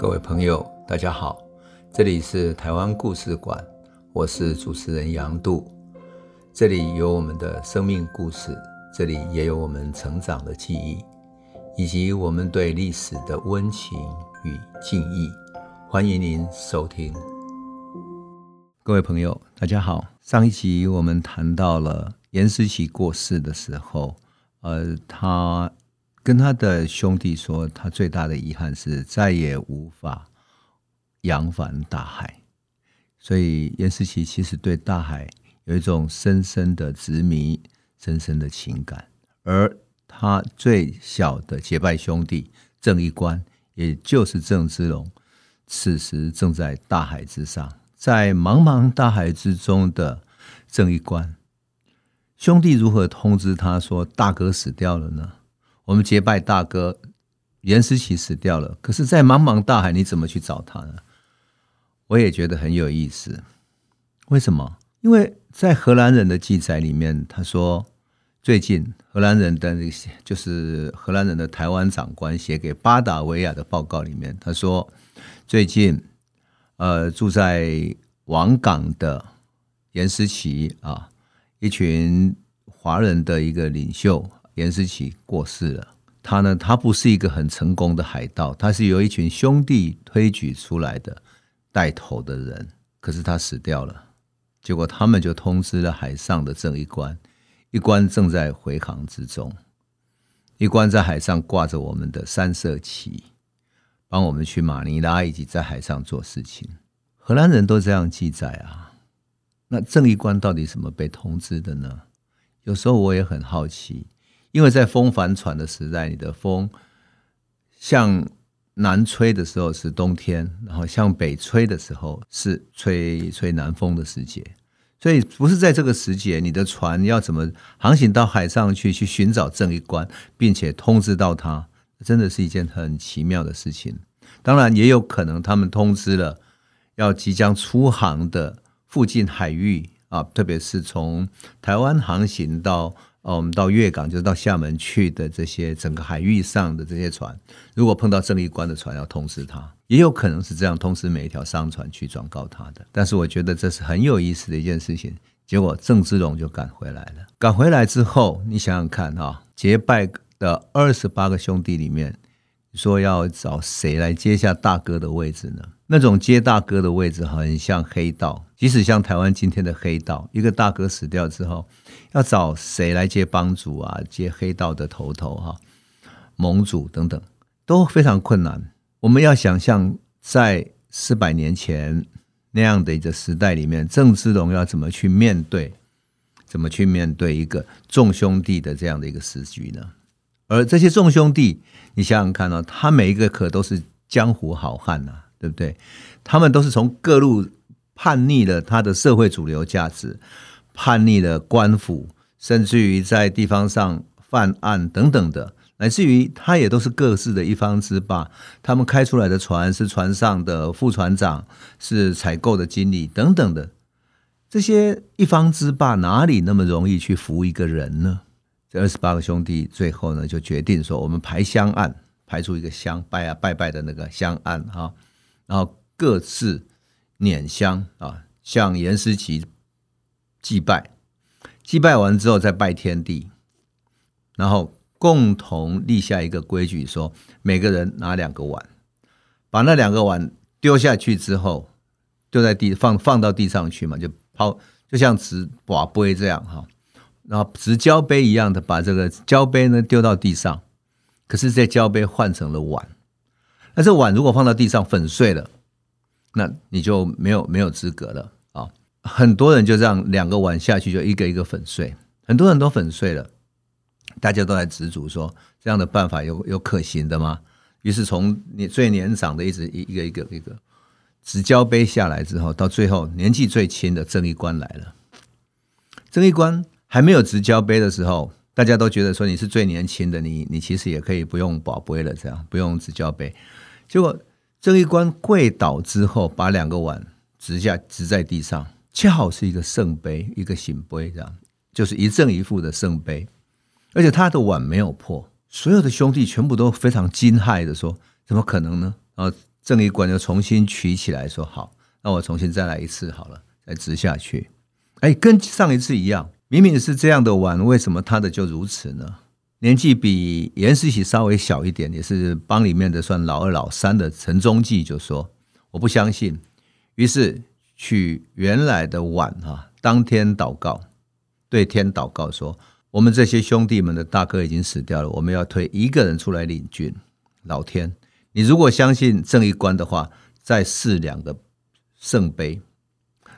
各位朋友，大家好，这里是台湾故事馆，我是主持人杨度，这里有我们的生命故事，这里也有我们成长的记忆，以及我们对历史的温情与敬意。欢迎您收听。各位朋友，大家好。上一集我们谈到了颜思琪过世的时候，呃，他。跟他的兄弟说，他最大的遗憾是再也无法扬帆大海。所以严思琪其实对大海有一种深深的执迷、深深的情感。而他最小的结拜兄弟郑一官，也就是郑芝龙，此时正在大海之上，在茫茫大海之中的郑一官，兄弟如何通知他说大哥死掉了呢？我们结拜大哥颜思琪死掉了，可是，在茫茫大海，你怎么去找他呢？我也觉得很有意思。为什么？因为在荷兰人的记载里面，他说，最近荷兰人的那些，就是荷兰人的台湾长官写给巴达维亚的报告里面，他说，最近，呃，住在王港的颜思琪啊，一群华人的一个领袖。颜思齐过世了，他呢，他不是一个很成功的海盗，他是由一群兄弟推举出来的带头的人，可是他死掉了，结果他们就通知了海上的郑一官，一官正在回航之中，一官在海上挂着我们的三色旗，帮我们去马尼拉以及在海上做事情，荷兰人都这样记载啊，那郑一官到底怎么被通知的呢？有时候我也很好奇。因为在风帆船的时代，你的风向南吹的时候是冬天，然后向北吹的时候是吹吹南风的时节，所以不是在这个时节，你的船要怎么航行到海上去去寻找正一官，并且通知到他，真的是一件很奇妙的事情。当然，也有可能他们通知了要即将出航的附近海域啊，特别是从台湾航行到。哦，我们到粤港，就是到厦门去的这些整个海域上的这些船，如果碰到郑一官的船，要通知他，也有可能是这样通知每一条商船去转告他的。但是我觉得这是很有意思的一件事情。结果郑芝龙就赶回来了，赶回来之后，你想想看哈，结拜的二十八个兄弟里面，说要找谁来接下大哥的位置呢？那种接大哥的位置很像黑道，即使像台湾今天的黑道，一个大哥死掉之后，要找谁来接帮主啊，接黑道的头头哈，盟主等等都非常困难。我们要想象在四百年前那样的一个时代里面，郑芝龙要怎么去面对，怎么去面对一个众兄弟的这样的一个时局呢？而这些众兄弟，你想想看哦，他每一个可都是江湖好汉呐。对不对？他们都是从各路叛逆了他的社会主流价值，叛逆了官府，甚至于在地方上犯案等等的，乃至于他也都是各自的一方之霸。他们开出来的船是船上的副船长，是采购的经理等等的。这些一方之霸哪里那么容易去服一个人呢？这二十八个兄弟最后呢，就决定说：我们排香案，排出一个香拜啊拜拜的那个香案哈。然后各自拈香啊，向颜思齐祭拜，祭拜完之后再拜天地，然后共同立下一个规矩，说每个人拿两个碗，把那两个碗丢下去之后，丢在地放放到地上去嘛，就抛，就像瓷瓦杯这样哈，然后直胶杯一样的把这个胶杯呢丢到地上，可是这胶杯换成了碗。那这碗如果放到地上粉碎了，那你就没有没有资格了啊！很多人就这样两个碗下去就一个一个粉碎，很多人都粉碎了，大家都在执着说这样的办法有有可行的吗？于是从你最年长的一直一一个一个一个直胶杯下来之后，到最后年纪最轻的郑一官来了。郑一官还没有直交杯的时候，大家都觉得说你是最年轻的，你你其实也可以不用保杯了，这样不用直交杯。结果郑一官跪倒之后，把两个碗直下直在地上，恰好是一个圣杯，一个醒杯，这样就是一正一负的圣杯，而且他的碗没有破。所有的兄弟全部都非常惊骇的说：“怎么可能呢？”然后正义观又重新取起来，说好，那我重新再来一次好了，再直下去。哎，跟上一次一样，明明是这样的碗，为什么他的就如此呢？年纪比颜世喜稍微小一点，也是帮里面的算老二、老三的陈中济就说：“我不相信。”于是取原来的碗哈，当天祷告，对天祷告说：“我们这些兄弟们的大哥已经死掉了，我们要推一个人出来领军。老天，你如果相信正义观的话，再试两个圣杯，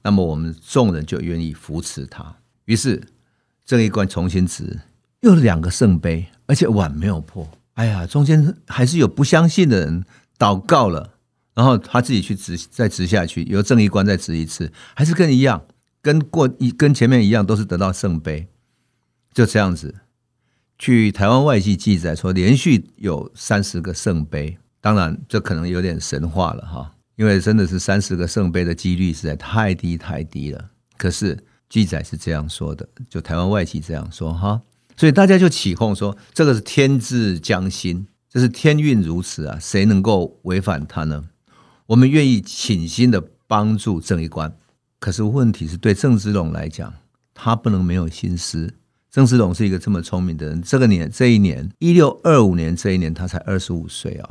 那么我们众人就愿意扶持他。”于是正义观重新执。又两个圣杯，而且碗没有破。哎呀，中间还是有不相信的人祷告了，然后他自己去执，再执下去，由正义观再执一次，还是跟一样，跟过一跟前面一样，都是得到圣杯。就这样子，据台湾外记记载说，连续有三十个圣杯。当然，这可能有点神话了哈，因为真的是三十个圣杯的几率实在太低太低了。可是记载是这样说的，就台湾外企这样说哈。所以大家就起哄说：“这个是天之将心，这是天运如此啊，谁能够违反它呢？”我们愿意倾心的帮助郑一观，可是问题是对郑芝龙来讲，他不能没有心思。郑芝龙是一个这么聪明的人，这个年这一年一六二五年这一年，他才二十五岁啊，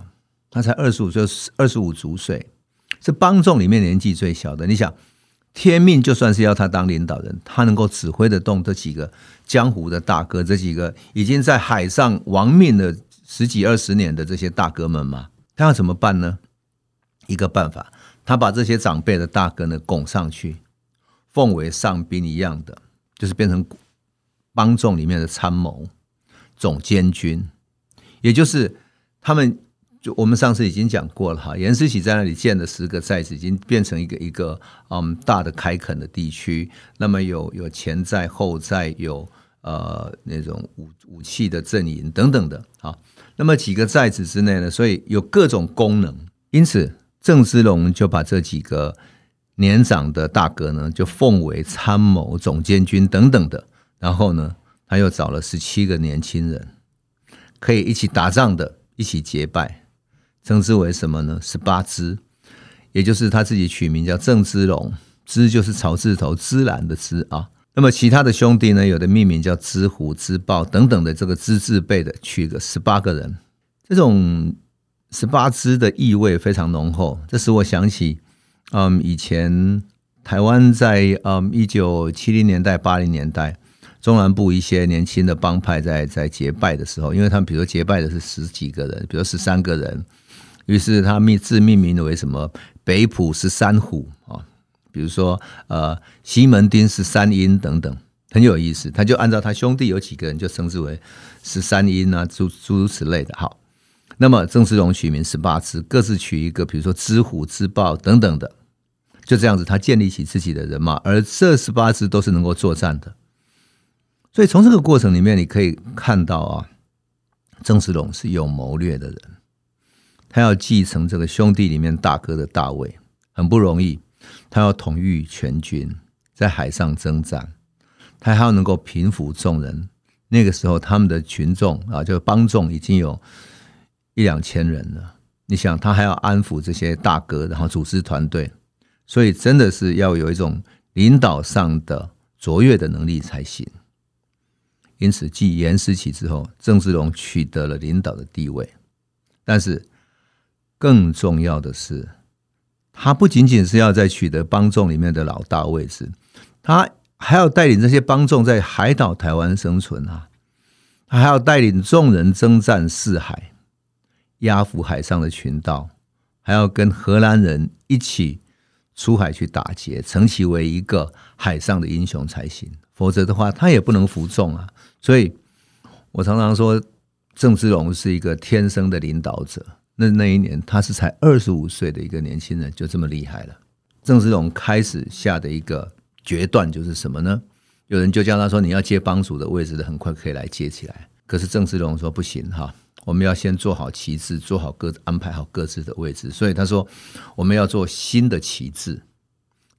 他才二十五岁，二十五足岁，是帮众里面年纪最小的。你想。天命就算是要他当领导人，他能够指挥得动这几个江湖的大哥，这几个已经在海上亡命了十几二十年的这些大哥们吗？他要怎么办呢？一个办法，他把这些长辈的大哥呢拱上去，奉为上宾一样的，就是变成帮众里面的参谋、总监军，也就是他们。就我们上次已经讲过了哈，颜思齐在那里建的十个寨子，已经变成一个一个嗯大的开垦的地区。那么有有前寨后寨，有呃那种武武器的阵营等等的啊。那么几个寨子之内呢，所以有各种功能。因此，郑芝龙就把这几个年长的大哥呢，就奉为参谋、总监军等等的。然后呢，他又找了十七个年轻人，可以一起打仗的，一起结拜。称之为什么呢？十八支，也就是他自己取名叫郑芝龙，芝就是草字头，芝兰的芝啊。那么其他的兄弟呢，有的命名叫芝虎、芝豹等等的，这个芝字辈的取个十八个人，这种十八支的意味非常浓厚。这使我想起，嗯，以前台湾在嗯一九七零年代、八零年代。中南部一些年轻的帮派在在结拜的时候，因为他们比如说结拜的是十几个人，比如十三个人，于是他命自命名为什么北浦十三虎啊，比如说呃西门町十三鹰等等，很有意思。他就按照他兄弟有几个人，就称之为十三阴啊，诸诸如此类的。好，那么郑芝龙取名十八支，各自取一个，比如说知虎、知豹等等的，就这样子，他建立起自己的人马，而这十八支都是能够作战的。所以从这个过程里面，你可以看到啊，郑芝龙是有谋略的人，他要继承这个兄弟里面大哥的大位，很不容易。他要统御全军，在海上征战，他还要能够平抚众人。那个时候，他们的群众啊，就帮众已经有一两千人了。你想，他还要安抚这些大哥，然后组织团队，所以真的是要有一种领导上的卓越的能力才行。因此，继严思齐之后，郑芝龙取得了领导的地位。但是，更重要的是，他不仅仅是要在取得帮众里面的老大位置，他还要带领这些帮众在海岛台湾生存啊！他还要带领众人征战四海，压服海上的群盗，还要跟荷兰人一起出海去打劫，成其为一个海上的英雄才行。否则的话，他也不能服众啊。所以，我常常说，郑芝龙是一个天生的领导者。那那一年，他是才二十五岁的一个年轻人，就这么厉害了。郑芝龙开始下的一个决断就是什么呢？有人就叫他说：“你要接帮主的位置的，很快可以来接起来。”可是郑芝龙说：“不行哈，我们要先做好旗帜，做好各安排好各自的位置。”所以他说：“我们要做新的旗帜，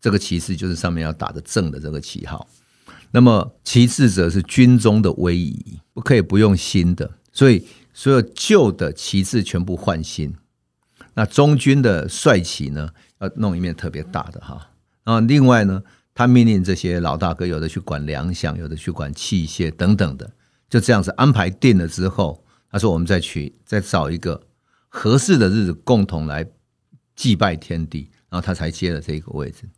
这个旗帜就是上面要打的正的这个旗号。”那么旗帜者是军中的威仪，不可以不用新的，所以所有旧的旗帜全部换新。那中军的帅旗呢，要弄一面特别大的哈。然后另外呢，他命令这些老大哥，有的去管粮饷，有的去管器械等等的，就这样子安排定了之后，他说我们再去再找一个合适的日子，共同来祭拜天地，然后他才接了这个位置。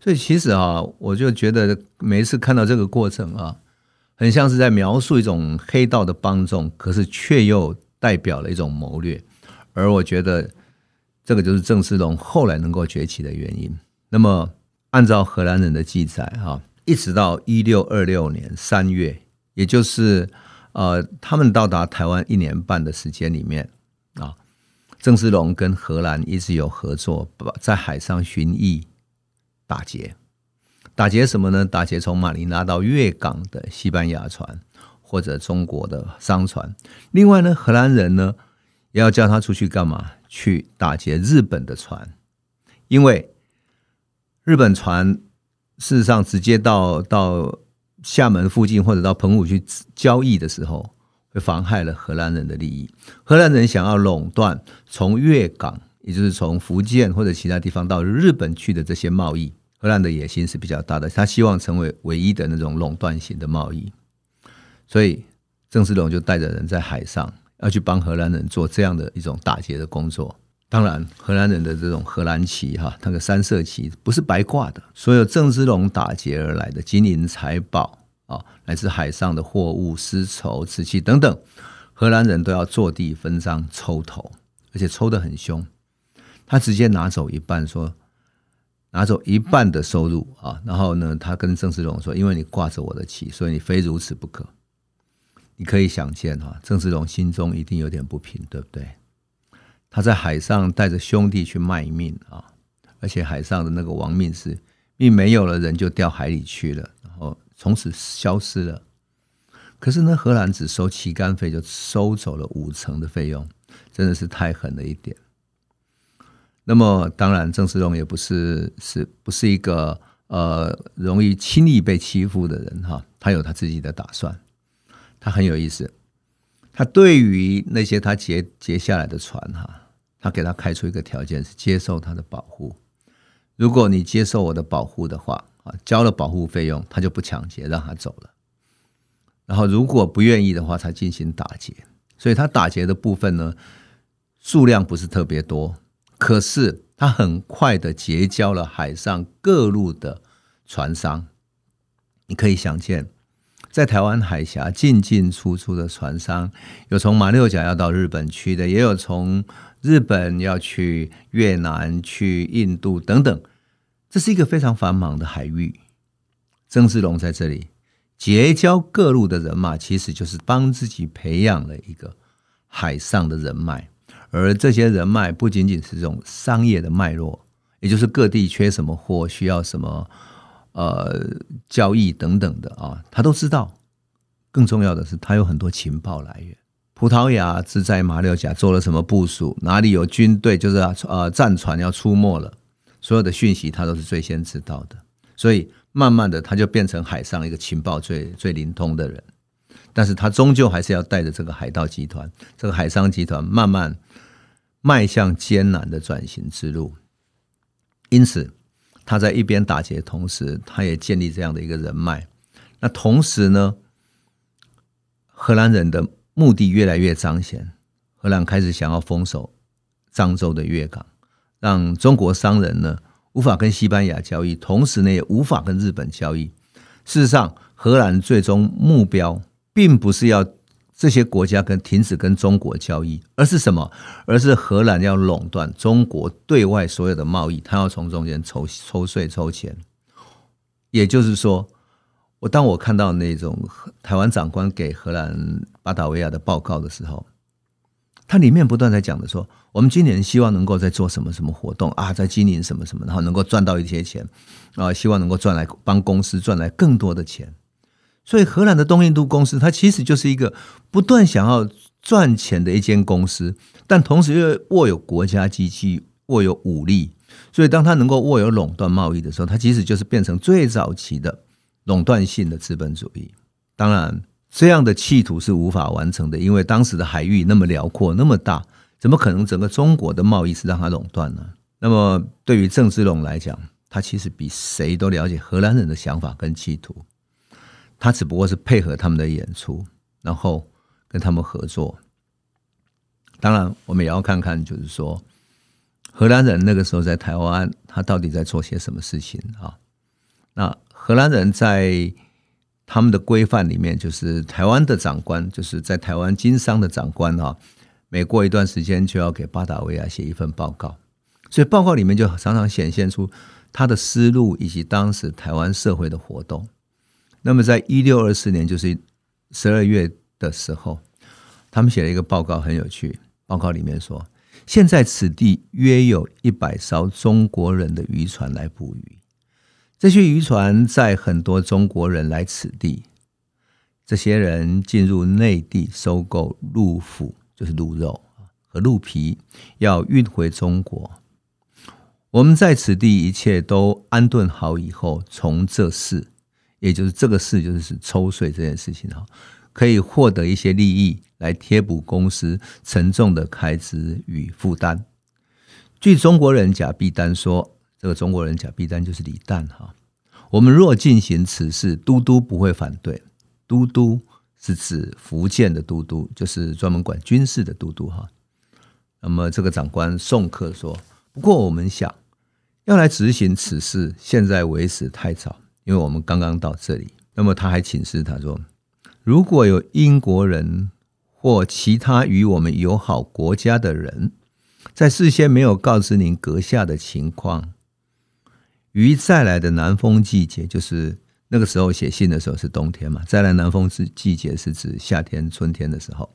所以其实啊，我就觉得每一次看到这个过程啊，很像是在描述一种黑道的帮众，可是却又代表了一种谋略。而我觉得这个就是郑芝龙后来能够崛起的原因。那么，按照荷兰人的记载，哈，一直到一六二六年三月，也就是呃，他们到达台湾一年半的时间里面啊，郑芝龙跟荷兰一直有合作，在海上巡弋。打劫，打劫什么呢？打劫从马尼拉到粤港的西班牙船或者中国的商船。另外呢，荷兰人呢也要叫他出去干嘛？去打劫日本的船，因为日本船事实上直接到到厦门附近或者到澎湖去交易的时候，会妨害了荷兰人的利益。荷兰人想要垄断从粤港。也就是从福建或者其他地方到日本去的这些贸易，荷兰的野心是比较大的，他希望成为唯一的那种垄断型的贸易，所以郑芝龙就带着人在海上要去帮荷兰人做这样的一种打劫的工作。当然，荷兰人的这种荷兰旗哈，那个三色旗不是白挂的，所有郑芝龙打劫而来的金银财宝啊，来自海上的货物、丝绸、瓷器等等，荷兰人都要坐地分赃抽头，而且抽得很凶。他直接拿走一半，说拿走一半的收入啊，然后呢，他跟郑芝龙说：“因为你挂着我的旗，所以你非如此不可。”你可以想见哈，郑芝龙心中一定有点不平，对不对？他在海上带着兄弟去卖命啊，而且海上的那个亡命是命没有了，人就掉海里去了，然后从此消失了。可是呢，荷兰只收旗杆费，就收走了五成的费用，真的是太狠了一点。那么当然，郑世龙也不是是不是一个呃容易轻易被欺负的人哈，他有他自己的打算，他很有意思。他对于那些他劫劫下来的船哈，他给他开出一个条件是接受他的保护。如果你接受我的保护的话啊，交了保护费用，他就不抢劫，让他走了。然后如果不愿意的话，才进行打劫。所以他打劫的部分呢，数量不是特别多。可是他很快的结交了海上各路的船商，你可以想见，在台湾海峡进进出出的船商，有从马六甲要到日本去的，也有从日本要去越南、去印度等等，这是一个非常繁忙的海域。曾志龙在这里结交各路的人马，其实就是帮自己培养了一个海上的人脉。而这些人脉不仅仅是这种商业的脉络，也就是各地缺什么货，需要什么呃交易等等的啊，他都知道。更重要的是，他有很多情报来源。葡萄牙是在马六甲做了什么部署，哪里有军队，就是呃战船要出没了，所有的讯息他都是最先知道的。所以慢慢的，他就变成海上一个情报最最灵通的人。但是他终究还是要带着这个海盗集团，这个海商集团慢慢。迈向艰难的转型之路，因此他在一边打劫，同时他也建立这样的一个人脉。那同时呢，荷兰人的目的越来越彰显，荷兰开始想要封锁漳州的粤港，让中国商人呢无法跟西班牙交易，同时呢也无法跟日本交易。事实上，荷兰最终目标并不是要。这些国家跟停止跟中国交易，而是什么？而是荷兰要垄断中国对外所有的贸易，他要从中间抽抽税抽钱。也就是说，我当我看到那种台湾长官给荷兰巴达维亚的报告的时候，它里面不断在讲的说，我们今年希望能够在做什么什么活动啊，在经营什么什么，然后能够赚到一些钱啊，希望能够赚来帮公司赚来更多的钱。所以，荷兰的东印度公司，它其实就是一个不断想要赚钱的一间公司，但同时又握有国家机器，握有武力。所以，当它能够握有垄断贸易的时候，它其实就是变成最早期的垄断性的资本主义。当然，这样的企图是无法完成的，因为当时的海域那么辽阔，那么大，怎么可能整个中国的贸易是让它垄断呢？那么对于郑芝龙来讲，他其实比谁都了解荷兰人的想法跟企图，他只不过是配合他们的演出，然后跟他们合作。当然，我们也要看看，就是说荷兰人那个时候在台湾，他到底在做些什么事情啊？那荷兰人在。他们的规范里面，就是台湾的长官，就是在台湾经商的长官哈，每过一段时间就要给巴达维亚写一份报告，所以报告里面就常常显现出他的思路以及当时台湾社会的活动。那么，在一六二四年，就是十二月的时候，他们写了一个报告，很有趣。报告里面说，现在此地约有一百艘中国人的渔船来捕鱼。这些渔船载很多中国人来此地，这些人进入内地收购鹿脯，就是鹿肉和鹿皮，要运回中国。我们在此地一切都安顿好以后，从这事，也就是这个事，就是抽税这件事情哈，可以获得一些利益来贴补公司沉重的开支与负担。据中国人贾碧丹说。这个中国人贾碧丹就是李旦哈。我们若进行此事，都督不会反对。都督是指福建的都督，就是专门管军事的都督哈。那么这个长官宋克说：“不过我们想要来执行此事，现在为时太早，因为我们刚刚到这里。”那么他还请示他说：“如果有英国人或其他与我们友好国家的人，在事先没有告知您阁下的情况。”于再来的南风季节，就是那个时候写信的时候是冬天嘛。再来南风之季节是指夏天、春天的时候，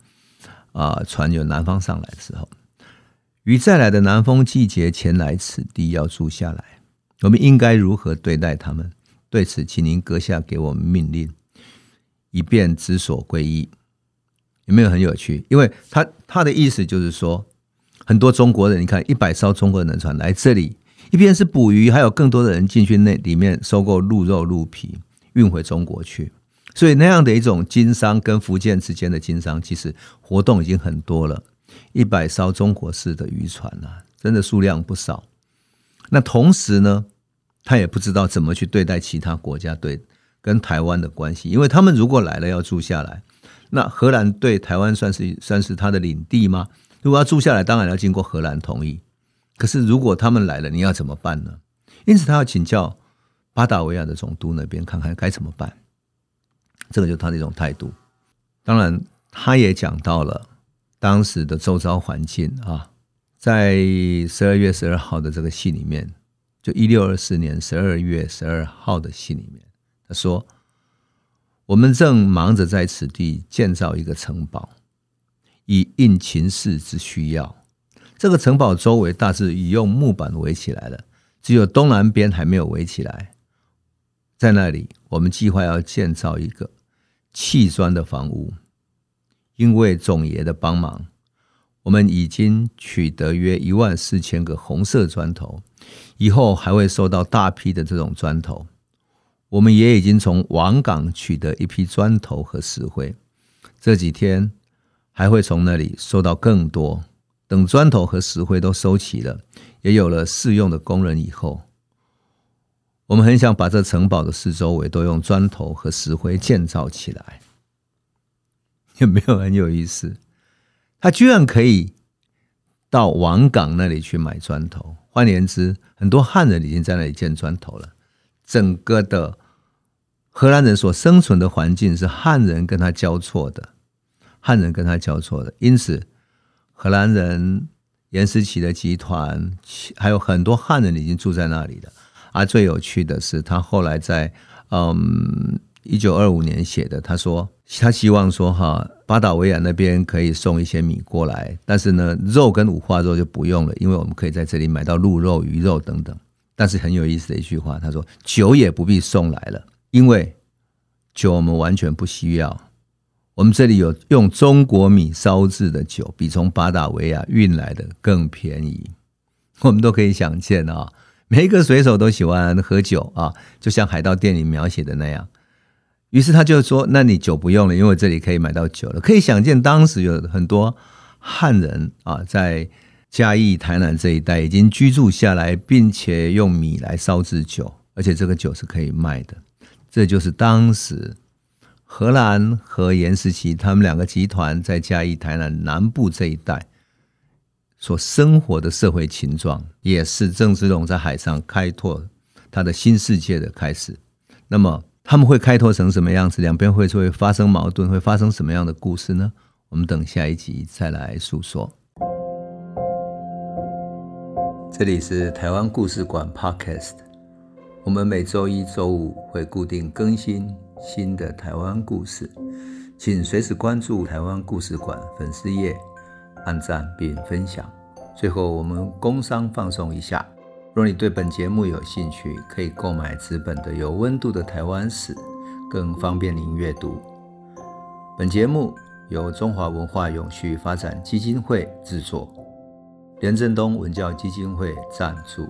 啊，船由南方上来的时候。于再来的南风季节前来此地要住下来，我们应该如何对待他们？对此，请您阁下给我们命令，以便知所归依。有没有很有趣？因为他他的意思就是说，很多中国人，你看一百艘中国人的船来这里。一边是捕鱼，还有更多的人进去那里面收购鹿肉、鹿皮，运回中国去。所以那样的一种经商跟福建之间的经商，其实活动已经很多了。一百艘中国式的渔船啊，真的数量不少。那同时呢，他也不知道怎么去对待其他国家对跟台湾的关系，因为他们如果来了要住下来，那荷兰对台湾算是算是他的领地吗？如果要住下来，当然要经过荷兰同意。可是，如果他们来了，你要怎么办呢？因此，他要请教巴达维亚的总督那边，看看该怎么办。这个就是他的一种态度。当然，他也讲到了当时的周遭环境啊，在十二月十二号的这个信里面，就一六二四年十二月十二号的信里面，他说：“我们正忙着在此地建造一个城堡，以应情势之需要。”这个城堡周围大致已用木板围起来了，只有东南边还没有围起来。在那里，我们计划要建造一个砌砖的房屋。因为总爷的帮忙，我们已经取得约一万四千个红色砖头，以后还会收到大批的这种砖头。我们也已经从王港取得一批砖头和石灰，这几天还会从那里收到更多。等砖头和石灰都收齐了，也有了适用的工人以后，我们很想把这城堡的四周围都用砖头和石灰建造起来。有没有很有意思？他居然可以到王港那里去买砖头。换言之，很多汉人已经在那里建砖头了。整个的荷兰人所生存的环境是汉人跟他交错的，汉人跟他交错的，因此。荷兰人、颜思齐的集团，还有很多汉人已经住在那里了。而最有趣的是，他后来在嗯一九二五年写的，他说他希望说哈巴达维亚那边可以送一些米过来，但是呢肉跟五花肉就不用了，因为我们可以在这里买到鹿肉、鱼肉等等。但是很有意思的一句话，他说酒也不必送来了，因为酒我们完全不需要。我们这里有用中国米烧制的酒，比从巴达维亚运来的更便宜。我们都可以想见啊，每一个水手都喜欢喝酒啊，就像海盗电影描写的那样。于是他就说：“那你酒不用了，因为这里可以买到酒了。”可以想见，当时有很多汉人啊，在嘉义、台南这一带已经居住下来，并且用米来烧制酒，而且这个酒是可以卖的。这就是当时荷兰和颜思齐他们两个集团在嘉义、台南南部这一带所生活的社会情状，也是郑芝龙在海上开拓他的新世界的开始。那么他们会开拓成什么样子？两边会会发生矛盾？会发生什么样的故事呢？我们等下一集再来诉说。这里是台湾故事馆 Podcast，我们每周一、周五会固定更新新的台湾故事，请随时关注台湾故事馆粉丝页，按赞并分享。最后，我们工商放送一下。若你对本节目有兴趣，可以购买纸本的《有温度的台湾史》，更方便您阅读。本节目由中华文化永续发展基金会制作，连震东文教基金会赞助。